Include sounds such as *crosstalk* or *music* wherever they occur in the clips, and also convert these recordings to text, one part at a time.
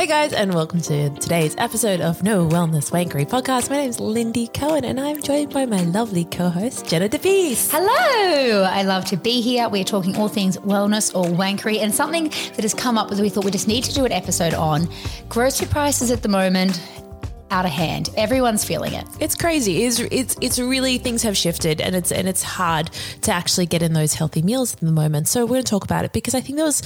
Hey guys, and welcome to today's episode of No Wellness Wankery podcast. My name is Lyndi Cohen, and I'm joined by my lovely co-host Jenna DePeace. Hello! I love to be here. We're talking all things wellness or wankery, and something that has come up that we thought we just need to do an episode on grocery prices at the moment out of hand. Everyone's feeling it. It's crazy. It's, it's it's really things have shifted, and it's and it's hard to actually get in those healthy meals at the moment. So we're going to talk about it because I think there was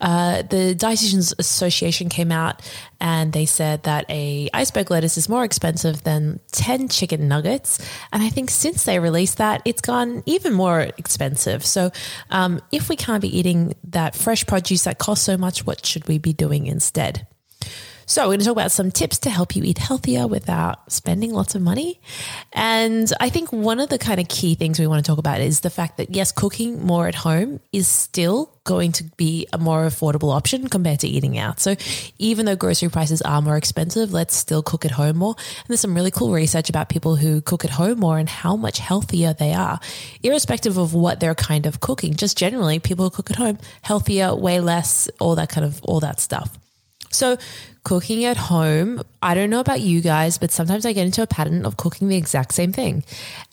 uh, the Dietitians Association came out and they said that a iceberg lettuce is more expensive than ten chicken nuggets, and I think since they released that, it's gone even more expensive. So um, if we can't be eating that fresh produce that costs so much, what should we be doing instead? So, we're going to talk about some tips to help you eat healthier without spending lots of money. And I think one of the kind of key things we want to talk about is the fact that, yes, cooking more at home is still going to be a more affordable option compared to eating out. So, even though grocery prices are more expensive, let's still cook at home more. And there's some really cool research about people who cook at home more and how much healthier they are, irrespective of what they're kind of cooking. Just generally, people who cook at home healthier, way less, all that kind of all that stuff. So, cooking at home, I don't know about you guys, but sometimes I get into a pattern of cooking the exact same thing.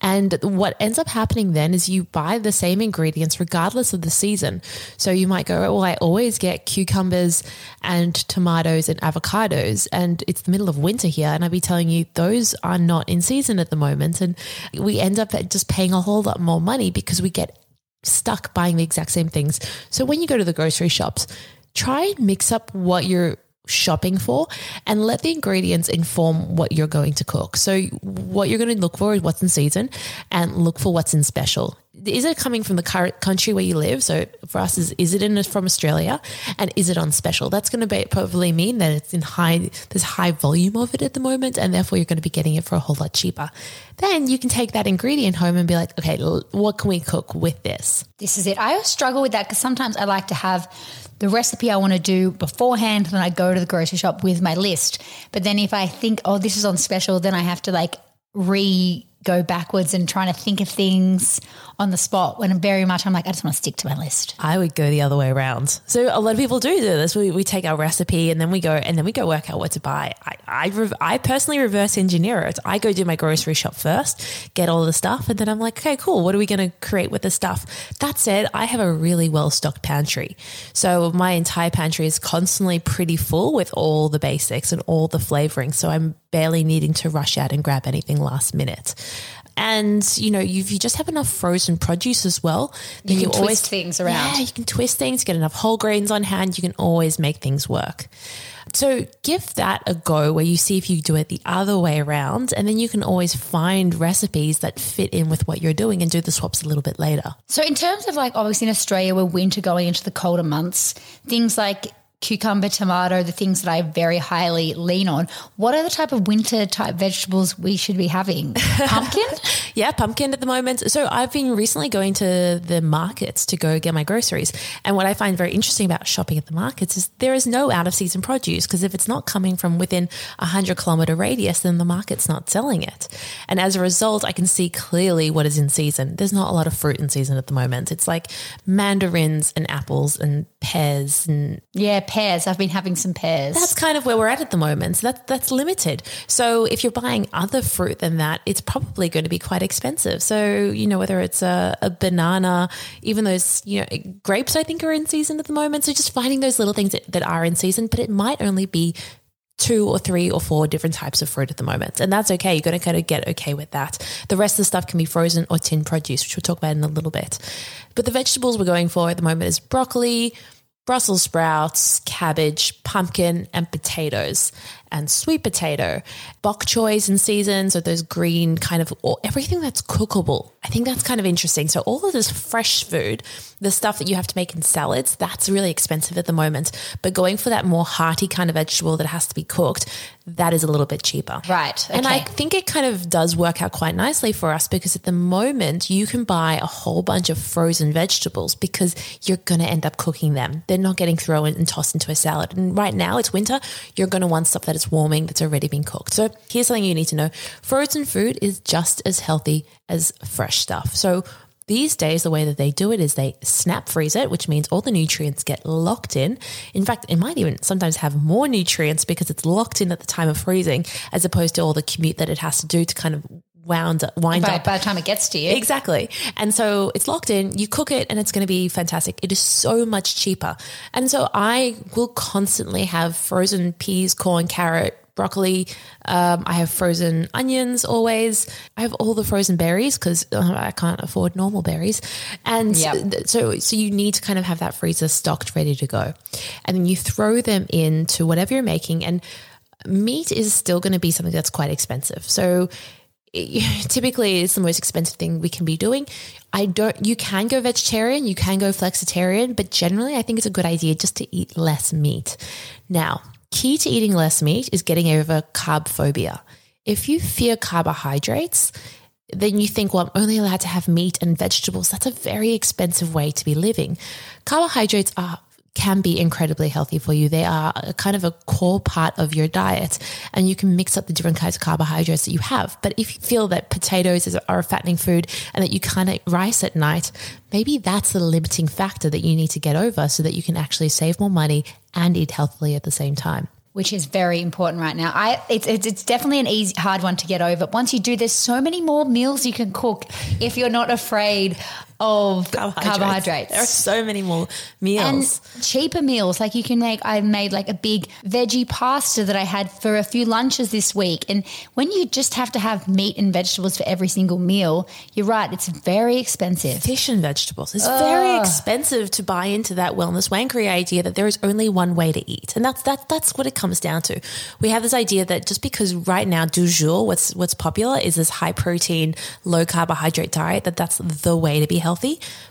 And what ends up happening then is you buy the same ingredients regardless of the season. So you might go, well, I always get cucumbers and tomatoes and avocados, and it's the middle of winter here. And I'd be telling you, those are not in season at the moment. And we end up just paying a whole lot more money because we get stuck buying the exact same things. So when you go to the grocery shops, try and mix up what you're shopping for and let the ingredients inform what you're going to cook. So what you're going to look for is what's in season and look for what's in special. Is it coming from the current country where you live? So for us, is, is it in from Australia and is it on special? That's going to be, probably mean that it's in high, there's high volume of it at the moment and therefore you're going to be getting it for a whole lot cheaper. Then you can take that ingredient home and be like, okay, what can we cook with this? This is it. I struggle with that because sometimes I like to have the recipe I want to do beforehand, then I go to the grocery shop with my list. But then if I think, oh, this is on special, then I have to like re go backwards and trying to think of things on the spot when very much I'm like, I just want to stick to my list. I would go the other way around. So a lot of people do this. We, we take our recipe and then we go and then we go work out what to buy. I, I, I personally reverse engineer it. I go do my grocery shop first, get all the stuff, and then I'm like, okay, cool. What are we going to create with the stuff? That said, I have a really well stocked pantry. So my entire pantry is constantly pretty full with all the basics and all the flavoring. So I'm barely needing to rush out and grab anything last minute. And you know, if you just have enough frozen produce as well, then you, you always things around. Yeah, you can twist things, get enough whole grains on hand. You can always make things work. So give that a go where you see if you do it the other way around, and then you can always find recipes that fit in with what you're doing and do the swaps a little bit later. So, in terms of like obviously in Australia, we're winter going into the colder months, things like cucumber, tomato, the things that I very highly lean on. What are the type of winter type vegetables we should be having? *laughs* Pumpkin? yeah, pumpkin at the moment. So I've been recently going to the markets to go get my groceries. And what I find very interesting about shopping at the markets is there is no out of season produce because if it's not coming from within a hundred kilometer radius, then the market's not selling it. And as a result, I can see clearly what is in season. There's not a lot of fruit in season at the moment. It's like mandarins and apples and pears and yeah, pears. I've been having some pears. That's kind of where we're at at the moment. So that, that's limited. So if you're buying other fruit than that, it's probably going to be quite expensive. So, you know, whether it's a, a banana, even those, you know, grapes, I think are in season at the moment. So just finding those little things that, that are in season, but it might only be two or three or four different types of fruit at the moment. And that's okay. You're going to kind of get okay with that. The rest of the stuff can be frozen or tin produce, which we'll talk about in a little bit. But the vegetables we're going for at the moment is broccoli, Brussels sprouts, cabbage, pumpkin, and potatoes, and sweet potato, bok choys in season. So those green kind of everything that's cookable. I think that's kind of interesting. So all of this fresh food, the stuff that you have to make in salads, that's really expensive at the moment. But going for that more hearty kind of vegetable that has to be cooked, that is a little bit cheaper. Right. Okay. And I think it kind of does work out quite nicely for us because at the moment you can buy a whole bunch of frozen vegetables because you're going to end up cooking them. They're not getting thrown and tossed into a salad. And right now it's winter, you're going to want stuff that is warming that's already been cooked. So here's something you need to know. Frozen food is just as healthy as fresh stuff. So these days, the way that they do it is they snap freeze it, which means all the nutrients get locked in. In fact, it might even sometimes have more nutrients because it's locked in at the time of freezing, as opposed to all the commute that it has to do to kind of wound up, wind by, up by the time it gets to you. Exactly. And so it's locked in, you cook it and it's going to be fantastic. It is so much cheaper. And so I will constantly have frozen peas, corn, carrot, broccoli. Um, I have frozen onions always. I have all the frozen berries because uh, I can't afford normal berries. And Yep. so, so you need to kind of have that freezer stocked, ready to go. And then you throw them into whatever you're making. And meat is still going to be something that's quite expensive. So *laughs* typically it's the most expensive thing we can be doing. I don't, you can go vegetarian, you can go flexitarian, but generally I think it's a good idea just to eat less meat. Now, key to eating less meat is getting over carb phobia. If you fear carbohydrates, then you think, well, I'm only allowed to have meat and vegetables. That's a very expensive way to be living. Carbohydrates are can be incredibly healthy for you. They are kind of a core part of your diet and you can mix up the different kinds of carbohydrates that you have. But if you feel that potatoes is- are a fattening food and that you can't eat rice at night, maybe that's the limiting factor that you need to get over so that you can actually save more money and eat healthily at the same time. which is very important right now. I it's, it's it's definitely an easy hard one to get over. Once you do, there's so many more meals you can cook if you're not afraid of carbohydrates. There are so many more meals. and cheaper meals like you can make i made like a big veggie pasta that i had for a few lunches this week and when you just have to have meat and vegetables for every single meal you're right it's very expensive fish and vegetables. It's very expensive to buy into that wellness wankery idea that there is only one way to eat. And that's that that's what it comes down to. We have this idea that just because right now du jour what's what's popular is this high protein, low carbohydrate diet that that's the way to be healthy.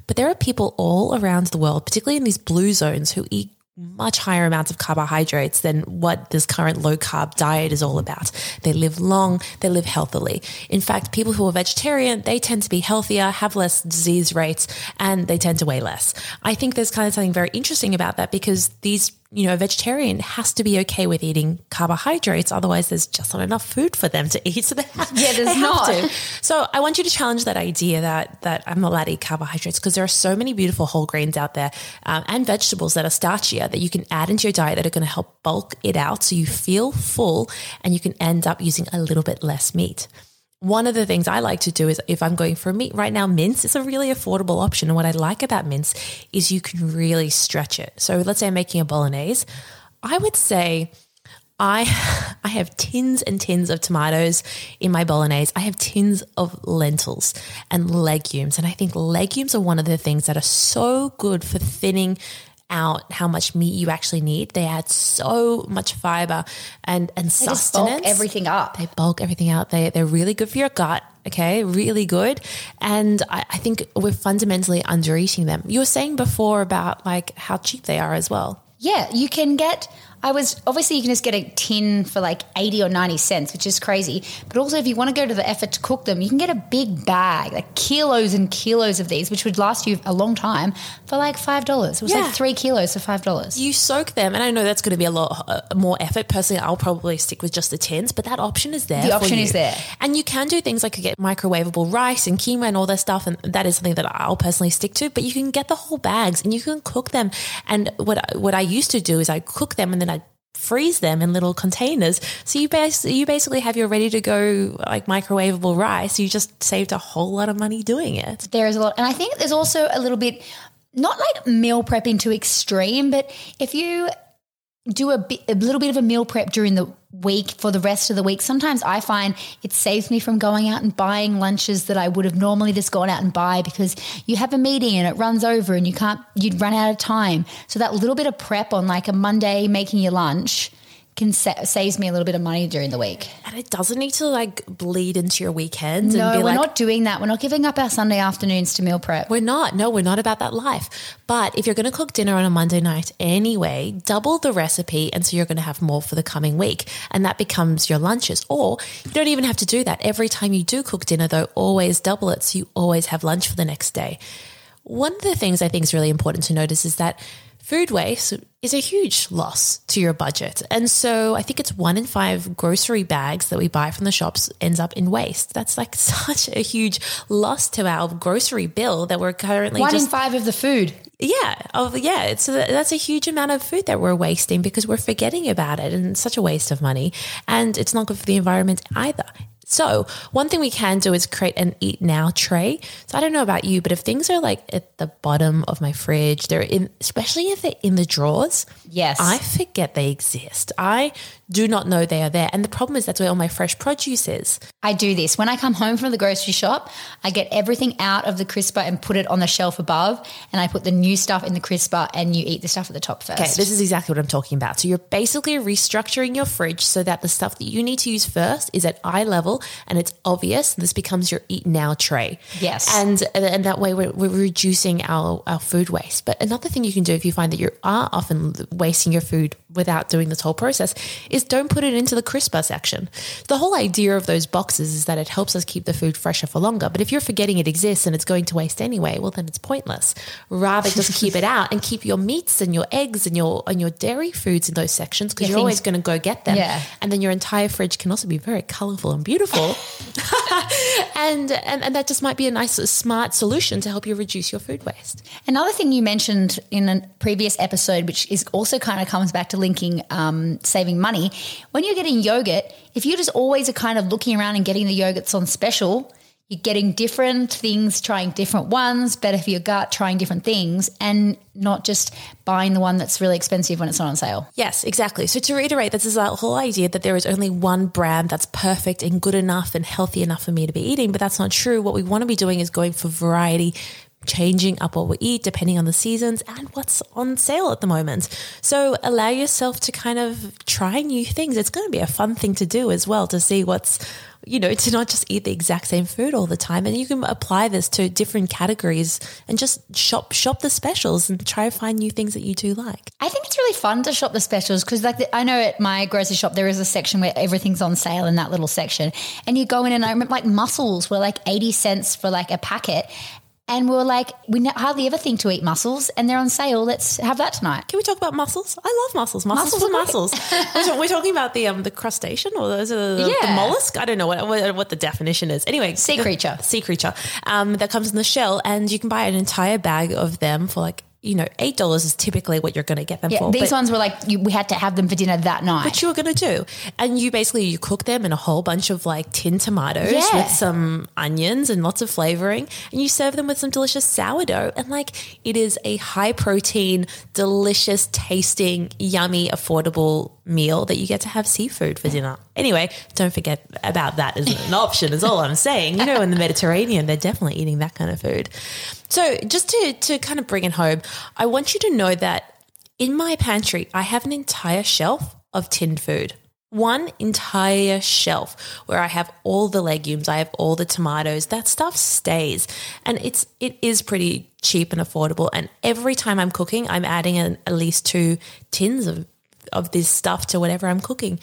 But there are people all around the world, particularly in these blue zones who eat much higher amounts of carbohydrates than what this current low carb diet is all about. They live long, they live healthily. In fact, people who are vegetarian, they tend to be healthier, have less disease rates, and they tend to weigh less. I think there's kind of something very interesting about that because these you know, a vegetarian has to be okay with eating carbohydrates. Otherwise, there's just not enough food for them to *laughs* eat. So they have, Yeah, there's not. to. So I want you to challenge that idea that that I'm not allowed to eat carbohydrates because there are so many beautiful whole grains out there um, and vegetables that are starchier that you can add into your diet that are going to help bulk it out so you feel full and you can end up using a little bit less meat. One of the things I like to do is if I'm going for meat right now, mince is a really affordable option. And what I like about mince is you can really stretch it. So let's say I'm making a bolognese. I would say I *laughs* I have tins and tins of tomatoes in my bolognese. I have tins of lentils and legumes. And I think legumes are one of the things that are so good for thinning out how much meat you actually need. They add so much fiber and, and They just bulk sustenance. everything up They bulk everything out. They, they're really good for your gut. Okay, really good. And I, I think we're fundamentally under eating them. You were saying before about like how cheap they are as well. Yeah, you can get. I was obviously you can just get a tin for like eighty or ninety cents, which is crazy. But also, if you want to go to the effort to cook them, you can get a big bag, like kilos and kilos of these, which would last you a long time for like five dollars. It was Yeah. like three kilos for five dollars. You soak them, and I know that's going to be a lot uh, more effort. Personally, I'll probably stick with just the tins, but that option is there. The option you. is there. and you can do things like you get microwavable rice and quinoa and all that stuff, and that is something that I'll personally stick to. But you can get the whole bags, and you can cook them. And what what I used to do is I cook them, and then freeze them in little containers. So you bas- you basically have your ready to go like microwavable rice. You just saved a whole lot of money doing it. There is a lot, and I think there's also a little bit, not like meal prepping to extreme, but if you do a, a little bit of a meal prep during the week for the rest of the week, sometimes I find it saves me from going out and buying lunches that I would have normally just gone out and buy because you have a meeting and it runs over and you can't, you'd run out of time. So that little bit of prep on like a Monday making your lunch can sa- saves me a little bit of money during the week. And it doesn't need to like bleed into your weekends No, and be we're like, not doing that. We're not giving up our Sunday afternoons to meal prep. We're not. No, we're not about that life. But if you're going to cook dinner on a Monday night anyway, double the recipe. And so you're going to have more for the coming week. And that becomes your lunches. Or you don't even have to do that. Every time you do cook dinner, though, always double it. So you always have lunch for the next day. One of the things I think is really important to notice is that food waste is a huge loss to your budget. And so I think it's one in five grocery bags that we buy from the shops ends up in waste. That's like *laughs* such a huge loss to our grocery bill that we're currently One just in five of the food. yeah, of yeah. It's uh, that's a huge amount of food that we're wasting because we're forgetting about it, and it's such a waste of money, and it's not good for the environment either. So one thing we can do is create an eat now tray. So I don't know about you, but if things are like at the bottom of my fridge, they're in, especially if they're in the drawers. Yes. I forget they exist. I do not know they are there, and the problem is that's where all my fresh produce is. I do this. When I come home from the grocery shop, I get everything out of the crisper and put it on the shelf above, and I put the new stuff in the crisper, and you eat the stuff at the top first. Okay, this is exactly what I'm talking about. So you're basically restructuring your fridge so that the stuff that you need to use first is at eye level and it's obvious. This becomes your eat now tray. Yes. And and that way we're, we're reducing our, our food waste. But another thing you can do if you find that you are often wasting your food without doing this whole process is don't put it into the crisper section. The whole idea of those boxes is that it helps us keep the food fresher for longer. But if you're forgetting it exists and it's going to waste anyway, well then it's pointless. Rather just *laughs* keep it out and keep your meats and your eggs and your and your dairy foods in those sections because Yeah, you're always going to go get them. Yeah. And then your entire fridge can also be very colorful and beautiful. *laughs* and, and and that just might be a nice smart solution to help you reduce your food waste. Another thing you mentioned in a previous episode, which is also kind of comes back to linking um, saving money, when you're getting yogurt, if you're just always are kind of looking around and getting the yogurts on special, you're getting different things, trying different ones, better for your gut, trying different things, and not just buying the one that's really expensive when it's not on sale. Yes, exactly. So to reiterate, this is our whole idea that there is only one brand that's perfect and good enough and healthy enough for me to be eating, but that's not true. What we want to be doing is going for variety, changing up what we eat depending on the seasons and what's on sale at the moment. So allow yourself to kind of try new things. It's going to be a fun thing to do as well to see what's you know, to not just eat the exact same food all the time. And you can apply this to different categories and just shop shop the specials and try to find new things that you do like. I think it's really fun to shop the specials because, like, the, I know at my grocery shop there is a section where everything's on sale in that little section, and you go in and I remember like mussels were like eighty cents for like a packet, and we are like, we hardly ever think to eat mussels, and they're on sale. Let's have that tonight. Can we talk about mussels? I love mussels. Mussels, Mussels are mussels. *laughs* we're, talking, we're talking about the um the crustacean or the, the, the Yeah. mollusk. I don't know what, what what the definition is. Anyway, Sea creature. sea creature um, that comes in the shell, and you can buy an entire bag of them for like you know eight dollars is typically what you're going to get them Yeah, for. these but- ones were like you, we had to have them for dinner that night. what you were going to do. And you basically you cook them in a whole bunch of like tin tomatoes Yeah. with some onions and lots of flavoring and you serve them with some delicious sourdough and like it is a high protein, delicious tasting, yummy, affordable meal that you get to have seafood for dinner. Anyway, don't forget about that as an option is all I'm saying. You know in the Mediterranean they're definitely eating that kind of food. So just to to kind of bring it home, I want you to know that in my pantry, I have an entire shelf of tinned food. One entire shelf where I have all the legumes, I have all the tomatoes. That stuff stays. And it's it is pretty cheap and affordable. And every time I'm cooking, I'm adding an, at least two tins of of this stuff to whatever I'm cooking.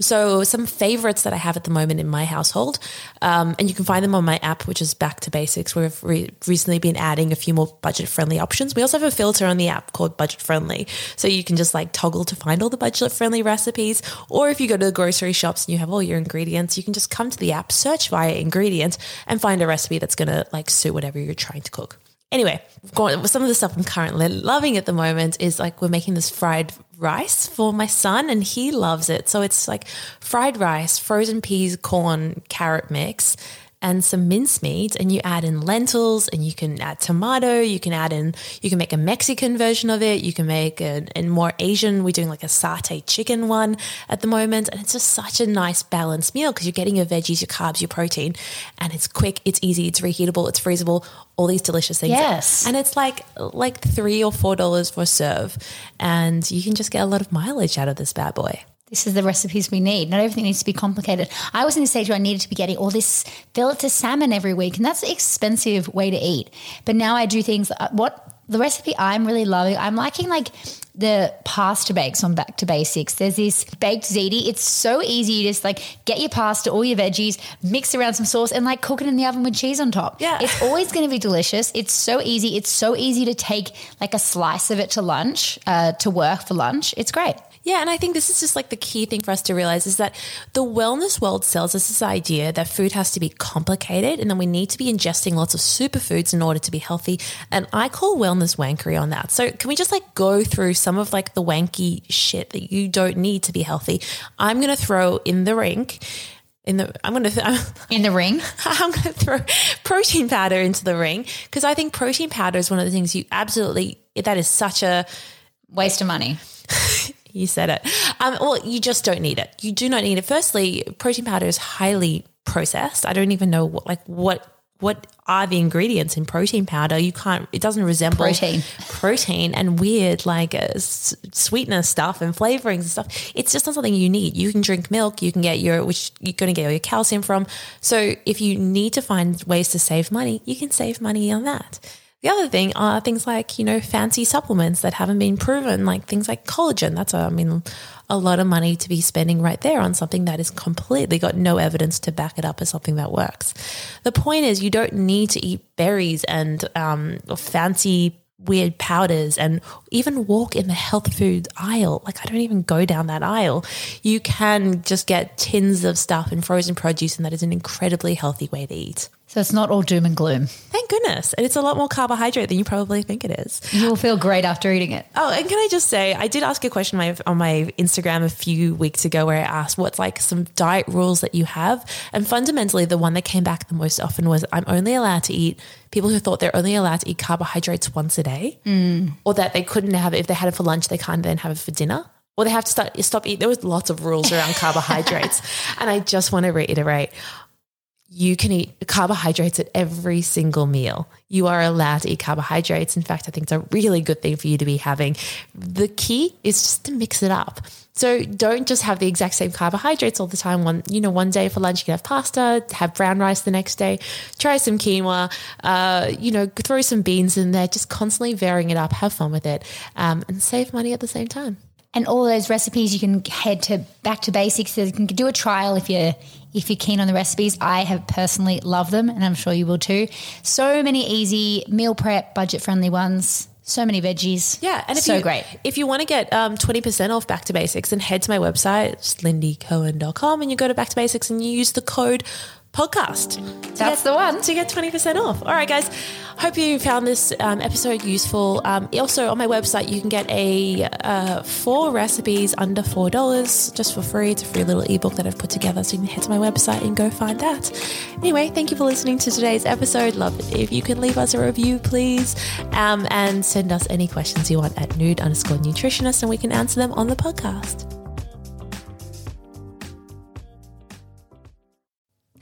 So some favorites that I have at the moment in my household, um, and you can find them on my app, which is Back to Basics. We've re- recently been adding a few more budget friendly options. We also have a filter on the app called Budget Friendly, so you can just like toggle to find all the budget friendly recipes. Or if you go to the grocery shops and you have all your ingredients, you can just come to the app, search via ingredient, and find a recipe that's going to like suit whatever you're trying to cook. Anyway, some of the stuff I'm currently loving at the moment is like we're making this fried rice for my son and he loves it. So it's like fried rice, frozen peas, corn, carrot mix, and some mincemeat. And you add in lentils and you can add tomato. You can add in, you can make a Mexican version of it. You can make a, a more Asian. We're doing like a satay chicken one at the moment. And it's just such a nice balanced meal because you're getting your veggies, your carbs, your protein. And it's quick, it's easy, it's reheatable, it's freezable, all these delicious things. Yes. And it's like like three or four dollars for a serve. And you can just get a lot of mileage out of this bad boy. This is the recipes we need. Not everything needs to be complicated. I was in a stage where I needed to be getting all this fillet to salmon every week, and that's an expensive way to eat. But now I do things. uh, What the recipe I'm really loving, I'm liking like the pasta bakes on Back to Basics. There's this baked ziti. It's so easy. You just like get your pasta, all your veggies, mix around some sauce, and like cook it in the oven with cheese on top. Yeah. It's always going to be delicious. It's so easy. It's so easy to take like a slice of it to lunch, uh, to work for lunch. It's great. Yeah, and I think this is just like the key thing for us to realize is that the wellness world sells us this idea that food has to be complicated and then we need to be ingesting lots of superfoods in order to be healthy. And I call wellness wankery on that. So can we just like go through some of like the wanky shit that you don't need to be healthy? I'm going to throw in the rink in the I'm going to th- *laughs* in the ring. I'm going to throw protein powder into the ring because I think protein powder is one of the things you absolutely that is such a waste of money. *laughs* You said it. Um, well, you just don't need it. You do not need it. Firstly, protein powder is highly processed. I don't even know what like what what are the ingredients in protein powder. You can't. It doesn't resemble protein, protein, and weird like uh, sweetener stuff and flavorings and stuff. It's just not something you need. You can drink milk. You can get your which you're going to get all your calcium from. So if you need to find ways to save money, you can save money on that. The other thing are things like, you know, fancy supplements that haven't been proven, like things like collagen. That's, a, I mean, a lot of money to be spending right there on something that is completely got no evidence to back it up as something that works. The point is, you don't need to eat berries and um, fancy weird powders and even walk in the health food aisle. Like I don't even go down that aisle. You can just get tins of stuff and frozen produce and that is an incredibly healthy way to eat. So it's not all doom and gloom. Thank goodness. And it's a lot more carbohydrate than you probably think it is. You will feel great after eating it. Oh, and can I just say, I did ask a question on my, Instagram a few weeks ago where I asked what's like some diet rules that you have. And fundamentally, the one that came back the most often was I'm only allowed to eat people who thought they're only allowed to eat carbohydrates once a day mm. or that they couldn't have it. If they had it for lunch, they can't then have it for dinner or they have to start, stop eating. There was lots of rules around *laughs* carbohydrates. And I just want to reiterate, you can eat carbohydrates at every single meal. You are allowed to eat carbohydrates. In fact, I think it's a really good thing for you to be having. The key is just to mix it up. So don't just have the exact same carbohydrates all the time. One, you know, one day for lunch you can have pasta, have brown rice the next day, try some quinoa, uh, you know, throw some beans in there, just constantly varying it up, have fun with it, um, and save money at the same time and all those recipes you can head to back to basics so you can do a trial if you're if you're keen on the recipes i have personally loved them and i'm sure you will too so many easy meal prep budget friendly ones so many veggies. Yeah. And if so you, great. If you want to get um, 20% off Back to Basics, then head to my website, it's lyndicohen.com, and you go to Back to Basics and you use the code podcast. That's the one. To get 20% off. All right, guys. Hope you found this um, episode useful. Um, also, on my website, you can get a uh, four recipes under $4 just for free. It's a free little ebook that I've put together. So you can head to my website and go find that. Anyway, thank you for listening to today's episode. Love it if you can leave us a review, please. Um, and send us any questions you want at nude underscore nutritionist and we can answer them on the podcast.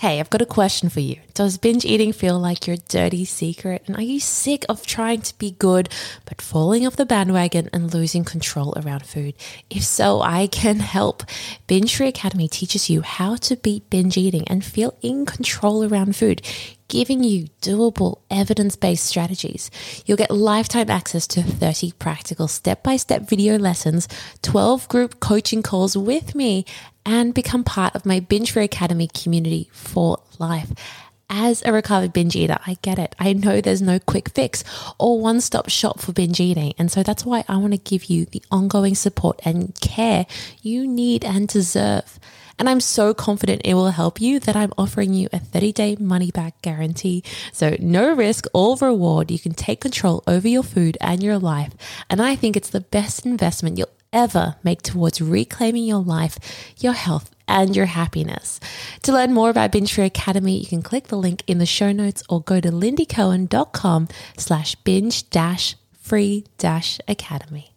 Hey, I've got a question for you. Does binge eating feel like your dirty secret? And are you sick of trying to be good, but falling off the bandwagon and losing control around food? If so, I can help. Binge Free Academy teaches you how to beat binge eating and feel in control around food giving you doable evidence based strategies. You'll get lifetime access to 30 practical step by step video lessons, 12 group coaching calls with me, and become part of my Binge Free Academy community for life. As a recovered binge eater, I get it. I know there's no quick fix or one stop shop for binge eating. And so that's why I want to give you the ongoing support and care you need and deserve. And I'm so confident it will help you that I'm offering you a 30 day money back guarantee. So no risk or reward. You can take control over your food and your life. And I think it's the best investment you'll ever make towards reclaiming your life, your health, and your happiness. To learn more about Binge Free Academy, you can click the link in the show notes or go to lyndicohen.com slash binge dash free dash academy.